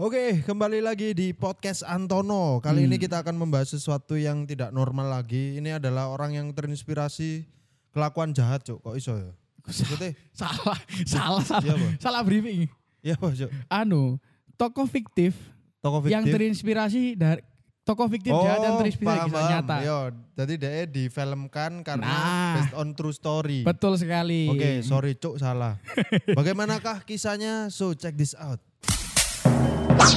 Oke, kembali lagi di podcast Antono. Kali ini kita akan membahas sesuatu yang tidak normal lagi. Ini adalah orang yang terinspirasi kelakuan jahat, Cuk. Kok iso ya? Maksudnya, salah, salah, salah, Iya, Pak. salah briefing. ya apa, Cuk? Anu, tokoh fiktif, Tokoh yang fiktif. terinspirasi dari tokoh fiktif jahat yang terinspirasi paham, kisah nyata. Yo, jadi dia difilmkan karena Nah. based on true story. Betul sekali. Oke, sorry Cuk, salah. Bagaimanakah kisahnya? So, check this out. Hmm.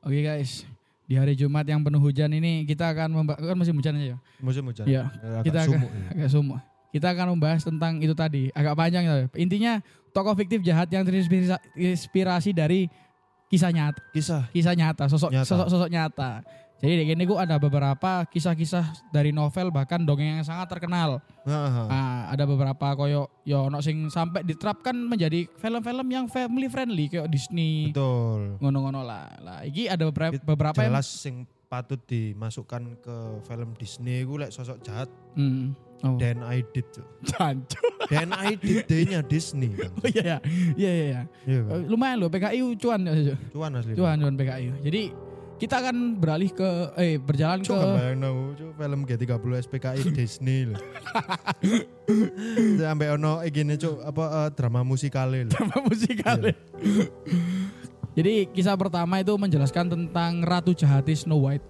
Oke guys, di hari Jumat yang penuh hujan ini kita akan membahas kan musim hujan aja ya. Musim hujan. Iya. Agak kita akan sumuk ya. agak sumuk. Kita akan membahas tentang itu tadi, agak panjang ya. Intinya tokoh fiktif jahat yang terinspirasi inspirasi dari kisah nyata, Kisah. kisah nyata, sosok Nyata. sosok sosok nyata. Jadi di sini gua ada beberapa kisah-kisah dari novel bahkan dongeng yang sangat terkenal. Nah, Nah, ada beberapa koyo yo ono sing sampai diterapkan menjadi film-film yang family friendly kayak Disney. betul. Ngono-ngono lah. Lah, iki ada beberapa beberapa yang Jelas sing patut dimasukkan ke film Disney gue lek sosok jahat Hmm. Oh. Dan I did. Jancu. Dan I did D-nya Disney kan. Oh iya ya. Iya iya iya. Iya Eh, kan? Lumayan loh PKI cuan ya. Cuan asli. Cuan cuan PKI. Jadi kita akan beralih ke eh berjalan Cuk ke bayang cuk film G30 SPKI Disney lho. Sampai ono gini cuk apa eh, drama musikale lho. drama musikal. Iya. Jadi kisah pertama itu menjelaskan tentang Ratu Jahati Snow White.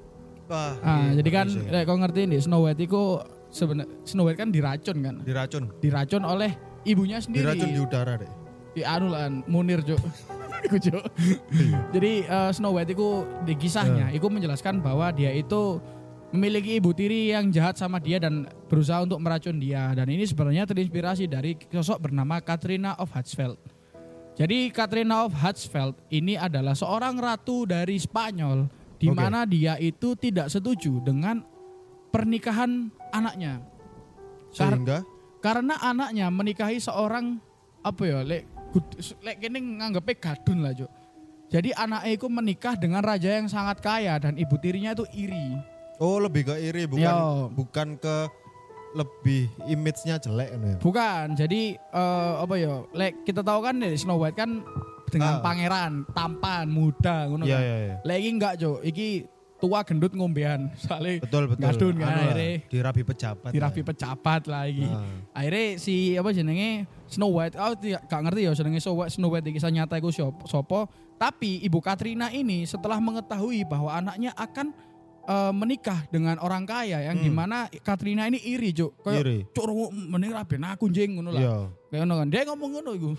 Wah, Ah, iya, jadi kan bagus ya. lek kau ngerti nih Snow White itu sebenarnya Snow White kan diracun kan. diracun. Diracun oleh ibunya sendiri. Diracun di udara deh. Di anu lah Munir Cuk. Iku, Cuk. Jadi eh, Snow White itu di kisahnya itu menjelaskan bahwa dia itu memiliki ibu tiri yang jahat sama dia dan berusaha untuk meracun dia dan ini sebenarnya terinspirasi dari sosok bernama Katrina of Hatzfeld. Jadi Katrina of Hatzfeld ini adalah seorang ratu dari Spanyol di mana dia itu tidak setuju dengan pernikahan anaknya. Kar- Sehingga karena anaknya menikahi seorang apa ya lek lek kene nganggepnya gadun lah Cuk. jadi anaknya itu menikah dengan raja yang sangat kaya dan ibu tirinya itu iri oh lebih ke iri bukan Yo. bukan ke lebih image-nya jelek ya. bukan jadi eh, apa ya lek kita tahu kan Snow White kan dengan Ah. pangeran tampan muda ngono Iya kan iya iya. lek iki enggak Cuk. iki tua gendut ngombean soalnya Betul betul. Gadun kan, Anu akhirnya. dirabi pejabat. dirapi lah. pejabat lah iki Ah. akhirnya si apa jenenge Snow White oh tidak gak ngerti ya jenenge Snow White, Snow White kisah nyata siapa sopo tapi ibu Katrina ini setelah mengetahui bahwa anaknya akan eh, menikah dengan orang kaya yang Hmm. di mana Katrina ini iri cuk kayak Iri. cuk mending raben aku jeng ngono lah Iya. kayak ngono kan dia ngomong ngono iku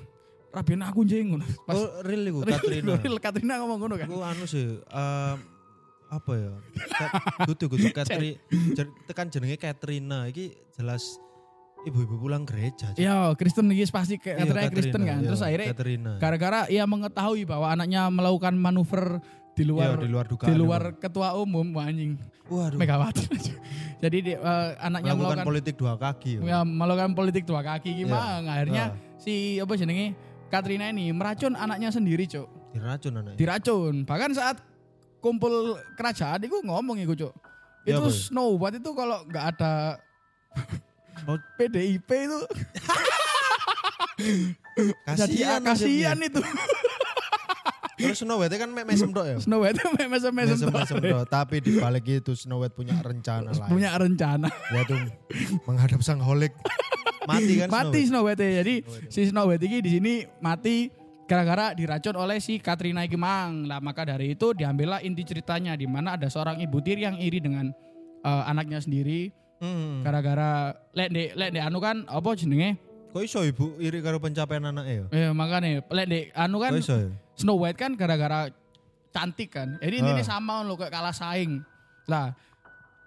raben aku jeng ngono pas Oh real iku Katrina. real Katrina ngomong ngono kan Aku anu sih em, apa ya? Kudu kudu Katri jen- tekan jenenge Katrina iki jelas ibu-ibu pulang gereja. Cuk. ya Kristen iki pasti Iya, Katrina Kristen kan iya, terus akhirnya Katrina. gara-gara ia mengetahui bahwa anaknya melakukan manuver di luar Iya, di luar dugaan. di luar ketua umum anjing Waduh. Megawati jadi di- eh, anaknya melakukan melakukan politik dua kaki. ya. ya, melakukan politik dua kaki gimana akhirnya Ah. si apa jenenge Katrina ini meracun anaknya sendiri cuk diracun anaknya. diracun bahkan saat kumpul kerajaan itu ngomong itu cuk Ya, itu. Snow White itu kalau nggak ada Oh. PDIP itu jadi Kasihan kasihan nasibnya. itu Terus Snow White kan mesem tok ya. Snow White mesem mesem Mesem. Tapi di balik itu Snow White punya rencana lain. punya rencana Yaitu menghadap sang holik. Mati kan Snow mati White? Snow White jadi Snow White. si Snow White ini di sini mati gara-gara diracun oleh si Katrina iki mang lah maka dari itu diambillah inti ceritanya di mana ada seorang ibu tiri yang iri dengan eh, anaknya sendiri Hmm. gara-gara lek dek lek dek anu kan apa jenenge Kok iso ibu iri karo pencapaian anaknya ya? eh makanya lek dek anu kan iso ya? Snow White kan gara-gara cantik kan jadi ini Ah. sama lo kayak kalah saing lah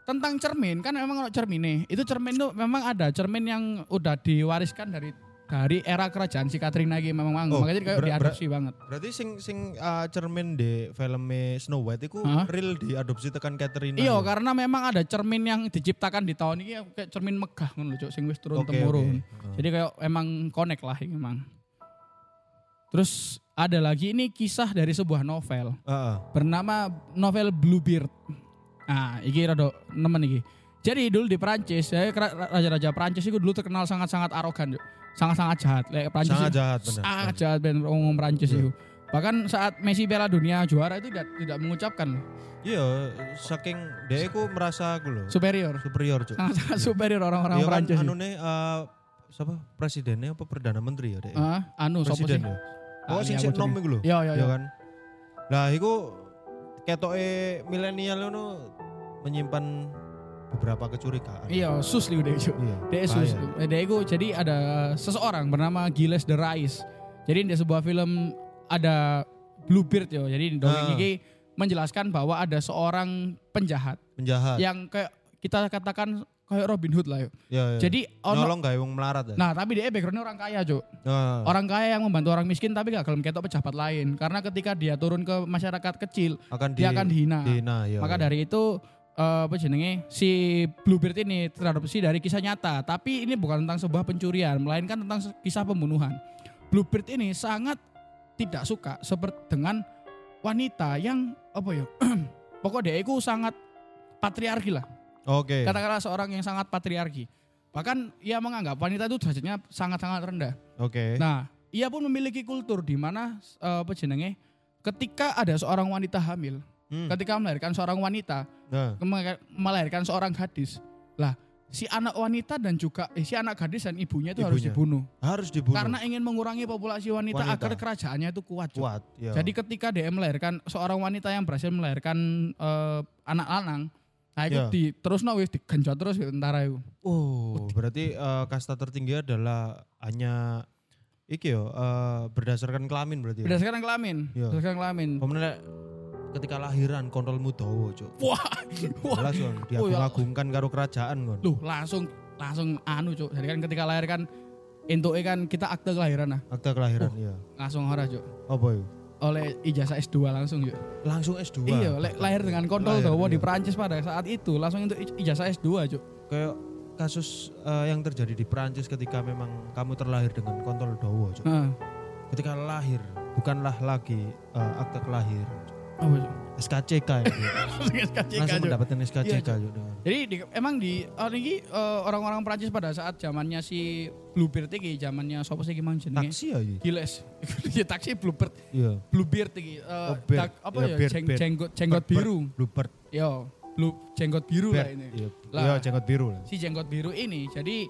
tentang cermin kan memang ada cermin nih itu cermin tuh memang ada cermin yang udah diwariskan dari dari era kerajaan si Katrina iki memang Oh, makanya kayak diadopsi banget. Berarti sing sing uh, cermin di filmnya Snow White itu Hah? real diadopsi tekan Katrina. Iya, ya? karena memang ada cermin yang diciptakan di tahun ini kayak cermin megah ngono lho, Cuk, sing wis turun Oke, temurun. oke. Jadi kayak emang connect lah ini emang. Terus ada lagi ini kisah dari sebuah novel Heeh. bernama novel Bluebeard. Nah, iki rada nemen iki. Jadi dulu di Prancis, saya raja-raja Prancis itu dulu terkenal sangat-sangat arogan, sangat-sangat jahat. Lek Prancis Sangat itu- jahat benar. sangat jahat ben ngomong Prancis Iya. itu. Bahkan saat Messi Piala Dunia juara itu tidak tidak mengucapkan loh, Iya, saking dia iku merasa aku loh superior. superior, Cuk. Sangat superior orang-orang kan Prancis. itu. anune eh, siapa presidennya apa perdana menteri ya dek? Ah, anu sopo sih? Presiden ya. Oh Ali sing aku sik nom jenenge. iku lho. Iya, iya, Ya iya. kan. Lah iku ketoke milenial ngono menyimpan beberapa kecurigaan. Iya, sus liu deh. Iya. Dia sus. Eh, Dia itu jadi ada seseorang bernama Gilles de Rais. Jadi di sebuah film ada Bluebeard yo. Jadi dongeng Ah. ini menjelaskan bahwa ada seorang penjahat Penjahat. yang kayak kita katakan kayak Robin Hood lah yo. Ya, ya. Jadi ono nolong gawe wong melarat ya. Nah, tapi dia backgroundnya orang kaya, Cuk. Nah, Orang kaya yang membantu orang miskin tapi gak gelem ketok pejabat lain. Karena ketika dia turun ke masyarakat kecil, akan dia akan dihina. dihina, ya. Maka dari itu eh, apa jenenge si Bluebeard ini teradopsi dari kisah nyata, tapi ini bukan tentang sebuah pencurian, melainkan tentang kisah pembunuhan. Bluebeard ini sangat tidak suka seperti dengan wanita yang apa ya? Pokoknya dia itu sangat patriarki lah. Oke. Katakanlah seorang yang sangat patriarki. Bahkan ia menganggap wanita itu derajatnya sangat-sangat rendah. Oke. Nah, ia pun memiliki kultur di mana eh, apa jenenge? Ketika ada seorang wanita hamil, Hmm. ketika melahirkan seorang wanita, Nah, kema- melahirkan seorang gadis. Lah, si anak wanita dan juga eh, si anak gadis dan ibunya itu harus Ibunya. dibunuh harus dibunuh. karena ingin mengurangi populasi wanita, Wanita. agar kerajaannya itu kuat. Kuat. Ya. Jadi ketika dia melahirkan seorang wanita yang berhasil melahirkan eh, anak lanang, nah itu Ya. di terus wis digenjot terus tentara itu. Oh, berarti eh, kasta tertinggi adalah hanya iki yo eh, berdasarkan kelamin berarti. Berdasarkan kelamin, Ya. berdasarkan kelamin. Pemenang ketika lahiran kontrolmu dawa, Cuk. Wah, wah. Kon, Oh, ya. diagung-agungkan karo kerajaan kon. Loh, langsung langsung anu, Cuk. Jadi kan ketika lahir kan entuke kan kita akte kelahiran nah. Akta kelahiran, Oh. iya. Langsung ora, Cuk. Apa itu? Oleh ijazah S2 langsung, Cuk. Langsung S2. Iya, lahir dengan kontrol dawa di. Perancis pada saat itu langsung untuk ij- ijazah S2, Cuk. Kayak kasus eh, yang terjadi di Perancis ketika memang kamu terlahir dengan kontrol dawa, Cuk. Heeh. Ketika lahir bukanlah lagi eh, akte kelahiran. Apa? SKCK ya. SKCK, Langsung mendapatkan Iya, SKCK. Cuk. dengan- Jadi di- emang di oh, ini eh, orang-orang Perancis pada saat zamannya si Bluebeard iki, zamannya sapa sih gimana jenenge? Taksi ya iki. Giles. ya taksi Bluebeard, Iya. Bluebeard iki. beard. dak- apa Ya, ya? beard, jeng- jenggot jenggot Bird, biru. Bluebird. Yo, blue jenggot biru lah Bear. ini. Iya, Lah. iya, jenggot biru lah. Si jenggot biru ini jadi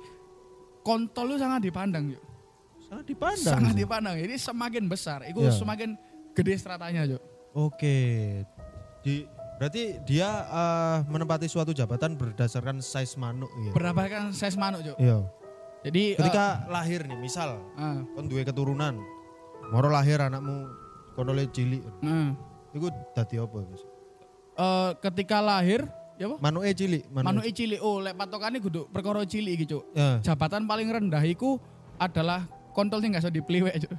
kontol lu sangat dipandang, yuk. Sangat dipandang. Sangat dipandang. Jadi semakin besar, itu Iya. semakin gede stratanya, Cuk. Oke. Di berarti dia eh, menempati suatu jabatan berdasarkan size manuk ya. Berapa kan size manuk, Cuk. Iya. Jadi Ketika lahir nih, misal ah, kon duwe keturunan, moro lahir anakmu kontole cilik. ah. Iku dadi apa, Mas? Eh, ketika lahir, ya apa? Manuke cilik, Manuk cilik. Oh, lek patokane kudu perkara cilik iki, Cuk. Ya. Jabatan paling rendah iku adalah kontol sing gak iso dipeliwek, Cuk.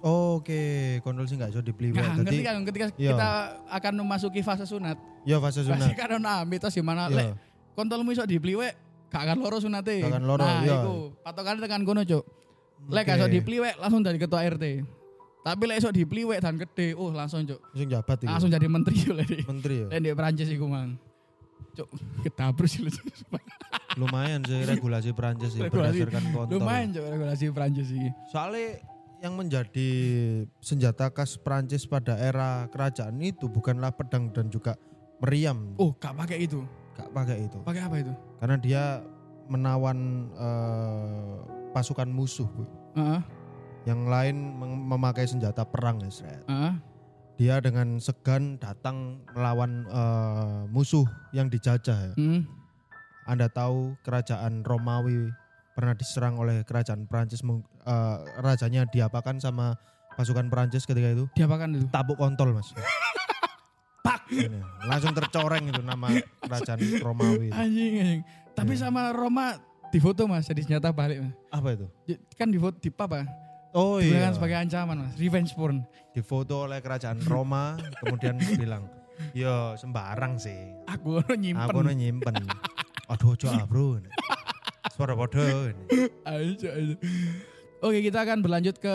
Oke, kontrol sih nggak iso dipeliwek. Nah, ngerti kan ketika iya. kita akan memasuki fase sunat. ya fase Pasti sunat. kan ono mitos di mana Iya. lek kontolmu iso dipeliwek gak akan loro sunate. Gak akan loro, Nah, iya. iku patokane tekan kono, Cuk. Lek gak iso Oke. dipeliwek langsung dari ketua RT. Tapi lek iso dipeliwek dan gede, oh langsung, Cuk. Langsung jabat iki. Langsung jadi menteri lek di. menteri ya. Lek di Perancis iku, Mang. Cuk, ketabur sih lu. Lumayan sih regulasi Perancis Regulasi. berdasarkan kontrol. Lumayan, Cuk, regulasi Perancis iki. Soalnya yang menjadi senjata khas Prancis pada era kerajaan itu bukanlah pedang dan juga meriam. Oh, gak pakai itu. Gak pakai itu. Pakai apa itu? Karena dia menawan eh, pasukan musuh, Bu. Heeh, Yang lain memakai senjata perang, ya, Sret. heeh. Dia dengan segan datang melawan eh, musuh yang dijajah. ya. Hmm. Anda tahu kerajaan Romawi pernah diserang oleh kerajaan Prancis meng- eh, rajanya diapakan sama pasukan Prancis ketika itu? Diapakan itu? tabuk kontol mas pak Ini, langsung tercoreng itu nama kerajaan Romawi Anjing, anjing. Tapi Iya. sama Roma difoto mas, jadi senjata balik mas. apa itu Kan difoto di apa? oh Digunakan iya sebagai ancaman mas, revenge porn. difoto oleh kerajaan Roma kemudian bilang yo sembarang sih Aku nyimpen. aku nyimpen aduh ojo ah bro suara bodoh. Oke kita akan berlanjut ke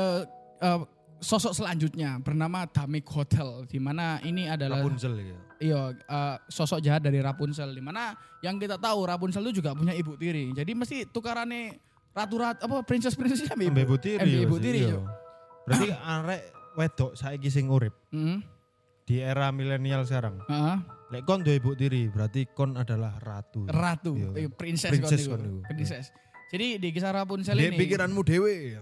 eh, sosok selanjutnya bernama Damek Hotel di mana ini adalah Rapunzel ya. iya eh, sosok jahat dari Rapunzel di mana yang kita tahu Rapunzel itu juga punya ibu tiri. Jadi mesti tukarane ratu-ratu apa princess-princess ambil Ambil ibu tiri. ambil ibu pasti, tiri. iya. yo. Berarti arek wedok saiki sing urip Heeh. di era milenial sekarang. Heeh. Lek kon duwe ibu tiri, berarti kon adalah ratu. Ratu, Iya. eh, princess, Princess kon niku. Princess. Jadi di kisah Rapunzel ini pikiranmu dewe.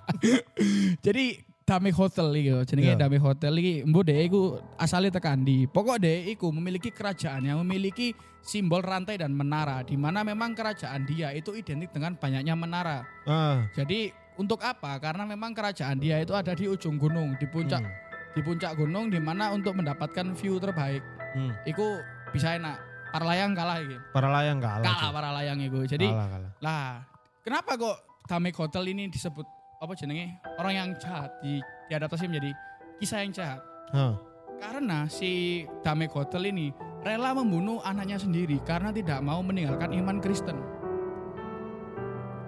Jadi Dame Hotel iki jenenge Iya. Dame Hotel iki mbok dhek iku asale tekan di. Pokok dhek iku memiliki kerajaan yang memiliki simbol rantai dan menara di mana memang kerajaan dia itu identik dengan banyaknya menara. Ah. Jadi untuk apa? Karena memang kerajaan dia itu ada di ujung gunung, di puncak Hmm. di puncak gunung di mana untuk mendapatkan view terbaik Hmm. iku bisa enak. Para layang kalah iki. Para layang kalah. Kalah para layang iku. Jadi kalah, kalah. lah, kenapa kok Damek Hotel ini disebut apa jenenge orang yang jahat di diadaptasi menjadi kisah yang jahat? Hah. Karena si Damek Hotel ini rela membunuh anaknya sendiri karena tidak mau meninggalkan iman Kristen.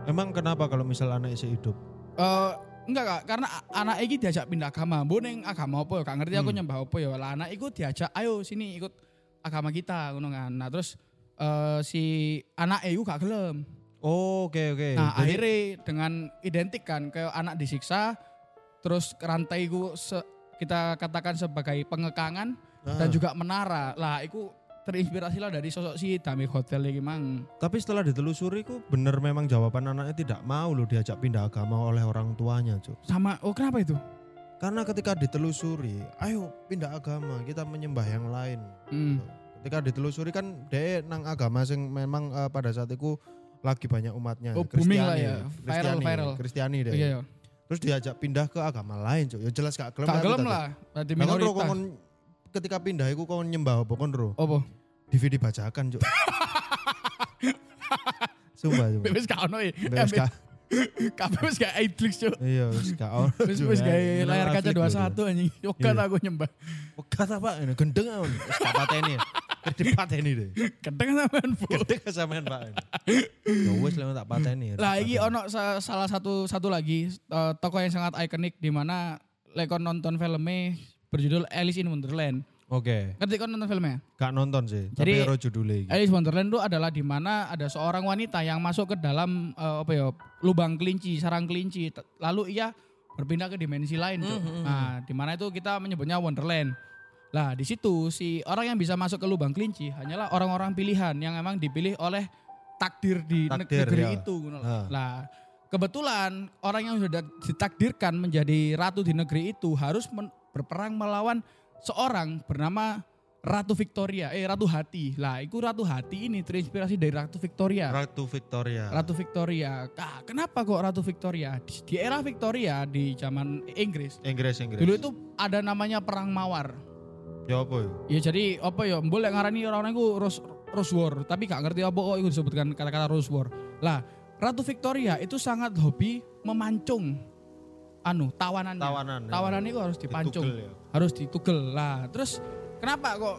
Emang kenapa kalau misal anak isi hidup? Eh enggak kak, karena anak iki diajak pindah agama. Bu neng agama apa ya? Gak ngerti aku Hmm. nyembah apa ya. Lah anak iku diajak, ayo sini ikut agama kita, ngono kan. Nah terus eh si anak iku gak gelem. Oh, oke oke. Nah Jadi- akhirnya dengan identik kan kayak anak disiksa, terus rantai se- kita katakan sebagai pengekangan Ah. dan juga menara. Lah itu terinspirasi lah dari sosok si Damek Hotel iki mang. Tapi setelah ditelusuri ku bener memang jawaban anaknya tidak mau loh diajak pindah agama oleh orang tuanya, Cuk. Sama oh kenapa itu? Karena ketika ditelusuri, ayo pindah agama, kita menyembah yang lain. Hmm. Ketika ditelusuri kan dia nang agama sing memang eh, pada saat itu lagi banyak umatnya. Oh, booming lah Kristiani, ya. Viral, Kristiani, viral. Kristiani deh. Iya ya. Terus diajak pindah ke agama lain, Cuk. Ya jelas gak gelem. Gak gelem tadi. lah, berarti ro minoritas. Ketika pindah iku kon nyembah apa kon ro? Apa? DVD bajakan, Cuk. Sumpah, sumpah. Wis gak ono ya. Wis gak Kabeh wis gak idlix cuk. iya wis gak ono. Wis ya. gawe Ini layar kaca Netflix lho, Cuk. 21 anjing. Okat Iya. aku nyembah. Pegat apa? Ini gendeng awan. Wis gak pateni. Wis dipateni deh. Kedeng sampean, Bu. Gendeng sampean Pak. Ya wis lewat tak pateni. Lah iki ono sa- salah satu satu lagi eh, tokoh yang sangat ikonik di mana lekon nonton filmnya berjudul Alice in Wonderland. Oke, Ngerti kon nonton filmnya? gak nonton sih. Jadi- Tapi ero judulnya iki. Alice in Wonderland itu adalah di mana ada seorang wanita yang masuk ke dalam eh, apa ya lubang kelinci, sarang kelinci. Lalu ia berpindah ke dimensi lain, Cuk. Nah, di mana itu kita menyebutnya Wonderland. Lah, di situ si orang yang bisa masuk ke lubang kelinci hanyalah orang-orang pilihan yang memang dipilih oleh takdir di Takdir, negeri ya. itu. ngono loh. Ah. Lah, kebetulan orang yang sudah ditakdirkan menjadi ratu di negeri itu harus men- berperang melawan seorang bernama Ratu Victoria, eh Ratu Hati. Lah, itu Ratu Hati ini terinspirasi dari Ratu Victoria. Ratu Victoria. Ratu Victoria. Kak, kenapa kok Ratu Victoria? Di, di era Victoria di zaman Inggris, Inggris Inggris. dulu itu ada namanya perang mawar. ya apa ya? Ya jadi apa ya? Boleh ngarani orang-orang itu Rose, Rose War, tapi gak ngerti apa kok itu disebutkan kata-kata Rose War. Lah, Ratu Victoria itu sangat hobi memancung anu tawanannya. Tawanan. ya. Tawanan itu harus dipancung, Ditugel ya. harus ditugel. Lah, terus kenapa kok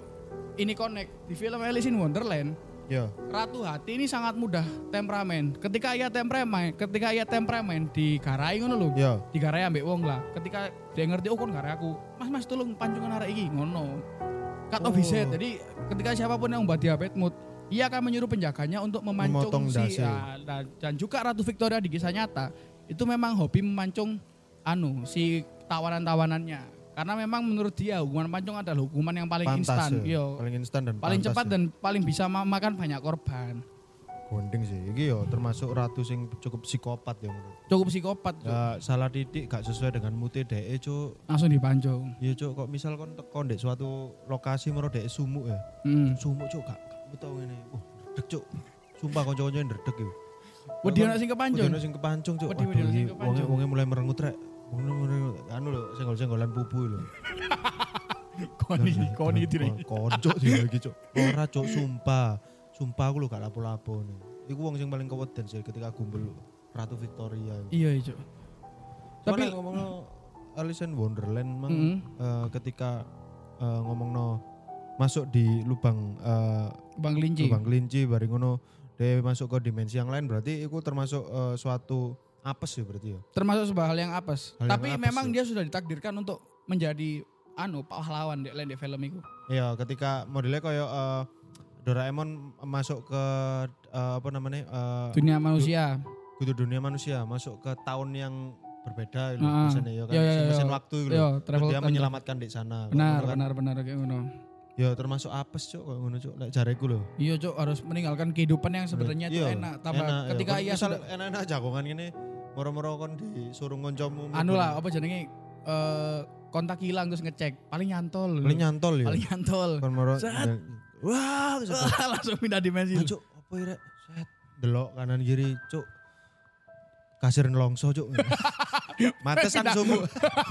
ini connect di film Alice in Wonderland? Ya. Ratu Hati ini sangat mudah temperamen. Ketika ia temperamen, ketika ia temperamen digarai ngono lho. Ya. Digarai ambek wong lah. Ketika dia ngerti oh kon garai aku. Mas Mas tolong pancungan arek iki ngono. Cut Oh. head. Jadi ketika siapa pun yang membuat diabetes mood, ia akan menyuruh penjaganya untuk memancung Memotong si ya, dan juga Ratu Victoria di kisah nyata itu memang hobi memancung anu si tawanan-tawanannya. Karena memang menurut dia hukuman pancung adalah hukuman yang paling Pantas instan. ya. Yo, Paling instan dan paling pantas cepat ya. dan paling bisa ma- makan banyak korban. Bonding sih. Iki yo termasuk ratu sing cukup psikopat ya menurut. Cukup psikopat, Cuk. Ya, salah titik gak sesuai dengan mute DE cuk. langsung dipancung. Ya cuk kok misal kon teko ndek suatu lokasi mero DE sumuk ya. Hmm. Sumuk cuk gak betul ngene. Wah, ndredeg cuk. Sumpah kanca-kanca ndredeg yo. Wedi ana sing kepancung. Wedi ana sing kepancung cuk. Wedi, ana sing iki kepancung. wonge mulai merengut rek. Merengut. Anu lho senggol-senggolan pupu lho. Koni, koni diri. Konco sih iki cuk. Ora cuk sumpah. Sumpah aku lho gak lapo-lapo. Iku wong sing paling keweden sih ketika gumbel Ratu Victoria. Iya, Cuk. Tapi ngomongno Alice in Wonderland mang Mm. eh, ketika eh, ngomongno masuk di lubang eh, Bang Linci. lubang kelinci bareng ngono dia masuk ke dimensi yang lain berarti itu termasuk suatu apes ya berarti ya. Termasuk sebuah hal yang apes. Hal yang Tapi apes, memang ya. dia sudah ditakdirkan untuk menjadi anu pahlawan di lain film itu. Iya, ketika modelnya kayak eh, Doraemon masuk ke eh, apa namanya? eh, Dunia manusia. kudu dunia manusia, masuk ke tahun yang berbeda gitu, maksudnya ya kan. Iya, iya, si mesin iya. waktu gitu. Yo, travel dia menyelamatkan di sana. Benar, Ngono kan. benar, benar kayak ngono. Ya termasuk apes cuk kayak ngono cuk. Lek jareku lho. Iya, Cuk, harus meninggalkan kehidupan yang sebenarnya itu Iya, enak. Tambah ya. ketika ia misal sudah enak-enak jagongan gini moro-moro kon disuruh ngoncomu anu lah apa jenenge? Eh kontak hilang terus ngecek. Paling nyantol. Paling nyantol ya? Paling nyantol. Kon moro Set. wah langsung. Pindah dimensi. Ah, cuk apa ya set. Delok kanan kiri cuk kasir nelongso cuk. Matesan Pindah. sumu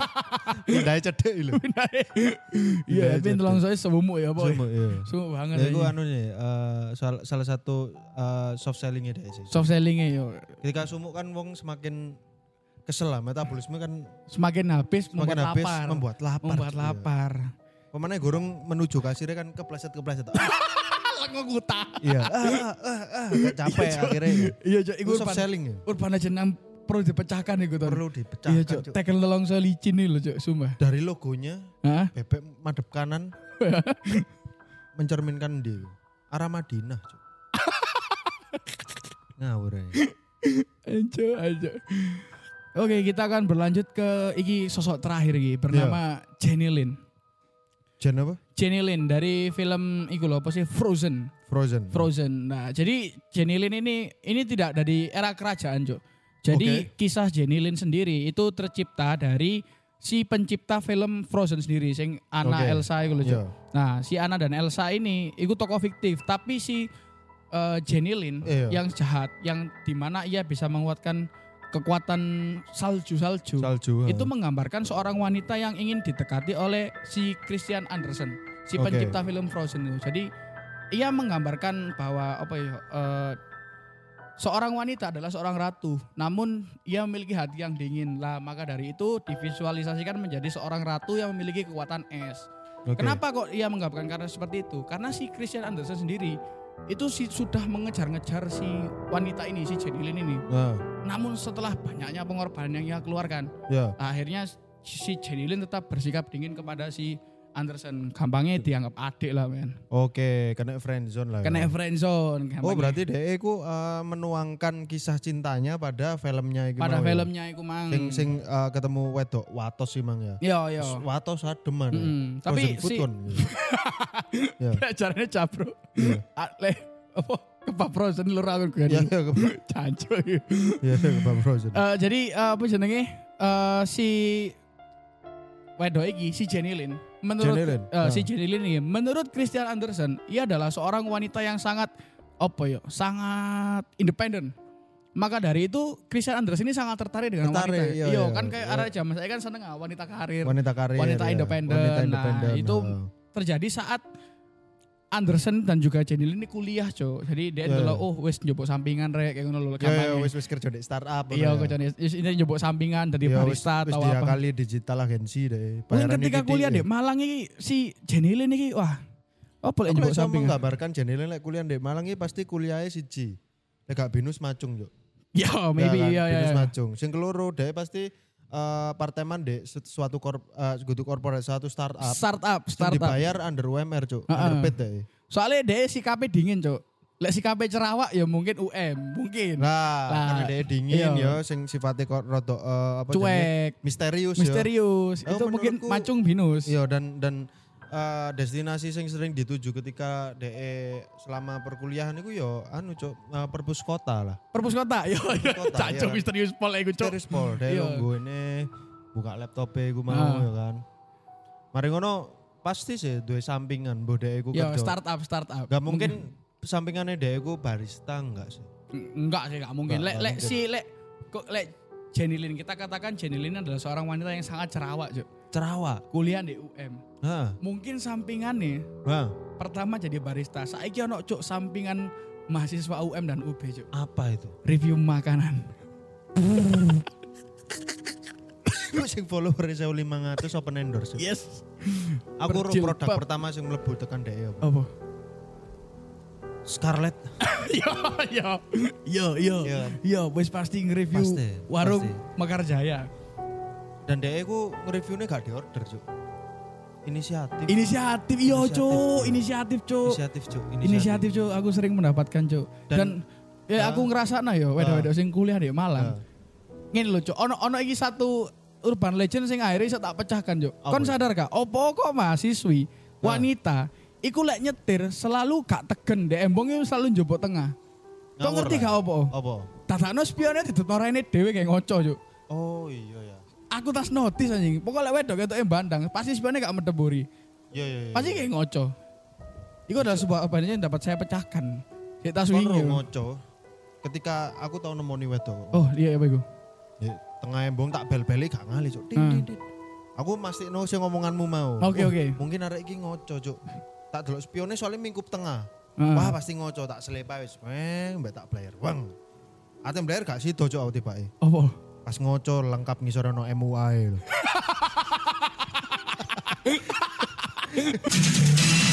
pindah cedek lho. Iya tapi tolong saya sumuk ya boy sumu iya. Sumuk banget ya itu ini. anu nih eh, salah, salah satu eh, soft sellingnya deh sih. Soft sellingnya yo ketika sumuk kan wong semakin kesel lah metabolisme kan semakin habis semakin membuat habis lapar. membuat lapar membuat Cuk, iya. lapar. Pemane gorong menuju kasirnya kan kepleset kepleset. Langsung kuta Iya. Ah, ah, ah, gak capek akhirnya. iya cok Itu iku soft urban selling ya. urban legend perlu dipecahkan itu tuh Perlu iya dipecahkan. cok Cuk. tekel tolong saya licin nih loh cok sumpah Dari logonya Hah? bebek madep kanan mencerminkan dia arah Madinah. Cuk. Ngawur ya. Aja, aja. Oke, kita akan berlanjut ke iki sosok terakhir iki bernama Jenny Lin. Jen apa? Jenny Lin dari film iku loh apa sih Frozen. Frozen. Frozen. Nah, jadi Jenny Lin ini ini tidak dari era kerajaan, Cuk. Jadi kisah Jenny Lin sendiri itu tercipta dari si pencipta film Frozen sendiri sing Anna Oke. Elsa iku lho, Cuk. Iya. Nah, si Anna dan Elsa ini itu tokoh fiktif, tapi si eh, Jenny Lin Iya. yang jahat, yang di mana ia bisa menguatkan kekuatan salju-salju, Salju. itu menggambarkan seorang wanita yang ingin didekati oleh si Christian Andersen, si Oke. pencipta film Frozen itu. Jadi ia menggambarkan bahwa apa ya, eh, seorang wanita adalah seorang ratu, namun ia memiliki hati yang dingin lah. Maka dari itu divisualisasikan menjadi seorang ratu yang memiliki kekuatan es. Oke. Kenapa kok ia menggambarkan karena seperti itu? Karena si Christian Andersen sendiri itu si, sudah mengejar-ngejar si wanita ini, si Jenny Lin ini. Nah, Namun setelah banyaknya pengorbanan yang ia keluarkan, ya. akhirnya si Jenny Lin tetap bersikap dingin kepada si Andersen. Gampangnya dianggap adik lah men. Oke, kena friendzone lah. ya. Kena friendzone. gampangnya. Oh, berarti DE ku eh, menuangkan kisah cintanya pada filmnya iki pada mau ya? filmnya itu mang. Sing sing eh, ketemu wedok watos sih mang ya. Iya, iya. Watos ademan. ya. Mm-mm. Tapi si kon. ya. caranya capro. Iya. Le apa kebab frozen lur aku kan. Iya, iya, ke- Cancuk. iya, Kebab frozen. Eh, jadi eh, apa jenenge Eh, si wedok iki si Jenny Lin menurut Jenny Lin, eh, ah. si Jenny Lin ini menurut Christian Andersen ia adalah seorang wanita yang sangat apa ya sangat independen maka dari itu Christian Andersen ini sangat tertarik dengan Tertarik, wanita iya, iya iya. kan kayak Iya. arah zaman saya kan seneng ah, wanita karir wanita karir. wanita ya. independen. Wanita Nah, independen. itu ah. terjadi saat Andersen dan juga Jenny Lin ini kuliah cok jadi dia Iya, dulu iya. oh wes njupuk sampingan rek kayak ngono lho Ya, ya, gampangnya. wis wis kerja di startup. Iya, ngono kerjaan ini njupuk sampingan dari Ya, wis- barista atau apa. kali digital agency deh. Mungkin Bayarannya ketika kuliah ya. di Malang ini si Jenny Lin ini wah apa lek Aku njupuk lek iso sampingan. menggambarkan Jenny lek kuliah di Malang iki pasti kuliahnya siji. Lek gak binus macung yo. Ya, maybe kan? iya binus iya. macung. Sing keloro dhek pasti eh parteman suatu korp eh suatu korporat suatu startup. Startup, startup. dibayar under UMR, Cuk. Heeh. Underpaid deh. Soalnya dia sikapnya dingin, Cok. Lek sikapnya cerawak ya mungkin UM, mungkin. Nah, Lah, karena dia dingin iya. ya sing sifatnya kok rada eh, apa? Cuek, misterius, ya. misterius. Oh, Itu mungkin menurutku- macung binus. Iya dan dan eh, destinasi sing sering dituju ketika DE selama perkuliahan itu yo anu cok eh, perpus kota lah. Perpus kota, yo yo. kota, Cancuk iya. misterius pol iku, Cok. Terus pol DE Iya. lungguh ini buka laptop gue mau Ah. ya kan. Mari ngono pasti sih dua sampingan mbok DE Yo kerja. startup, startup. Gak mungkin sampingannya DE ku barista enggak sih. Enggak sih, enggak mungkin. Lek lek si lek kok lek Jenny Lin kita katakan Jenny Lin adalah seorang wanita yang sangat cerawak, Cok. Cerawak. Kuliah di UM. Hah. Mungkin sampingannya Hah. pertama jadi barista. Saiki ono cuk sampingan mahasiswa UM dan UB cuk. Apa itu? Review makanan. Lu sing follower 1500 open endorse. Yes. Aku produk pertama sing mlebu tekan DE apa? Apa? Scarlett. Yo yo yo yo yo wis pasti nge-review Pasti, warung pasti. Mekar Jaya. Dan dia ku nge-reviewnya gak diorder, Cuk. Inisiatif. Inisiatif yo Inisiatif, cuk, inisiatif cuk. Inisiatif, Cuk. Inisiatif cuk, aku sering mendapatkan cuk. Dan, Dan- ya Ah. aku ngerasa nah yo wedok-wedok sing kuliah di Malang. Ah. Ngene lho cuk, ono ono iki satu urban legend sing akhirnya iso tak pecahkan cuk. Kon sadar gak? Opo kok mahasiswi Ah. wanita iku lek nyetir selalu gak tegen dek embong iku selalu njupuk tengah. Ngawur ngerti gak opo? Apa? Tatakno spionnya didutno rene dhewe kayak ngoco cuk. Oh iya ya. Aku tas notis anjing. Pokoknya wedok ketok bandang, pasti spionnya gak medeburi. Iya iya. iya. Pasti kayak ngoco. Itu adalah sebuah apa yang dapat saya pecahkan. Kayak tas wingi. ngoco. Ketika aku tau nemoni wedok. Oh iya apa iku? Tengah embong tak bel-beli gak ngali, Cuk. Hmm. Aku masih no sing ngomonganmu mau. Oke, Oh, oke. Mungkin arek iki ngoco, Cuk. Tak delok spionnya soalnya mingkup tengah. Heeh. Wah pasti ngoco tak selepa wis. Weng, mbak tak player. Weng. Ate player gak sido cuk aku tibake. Apa? Pas ngoco lengkap ngisor no MUI.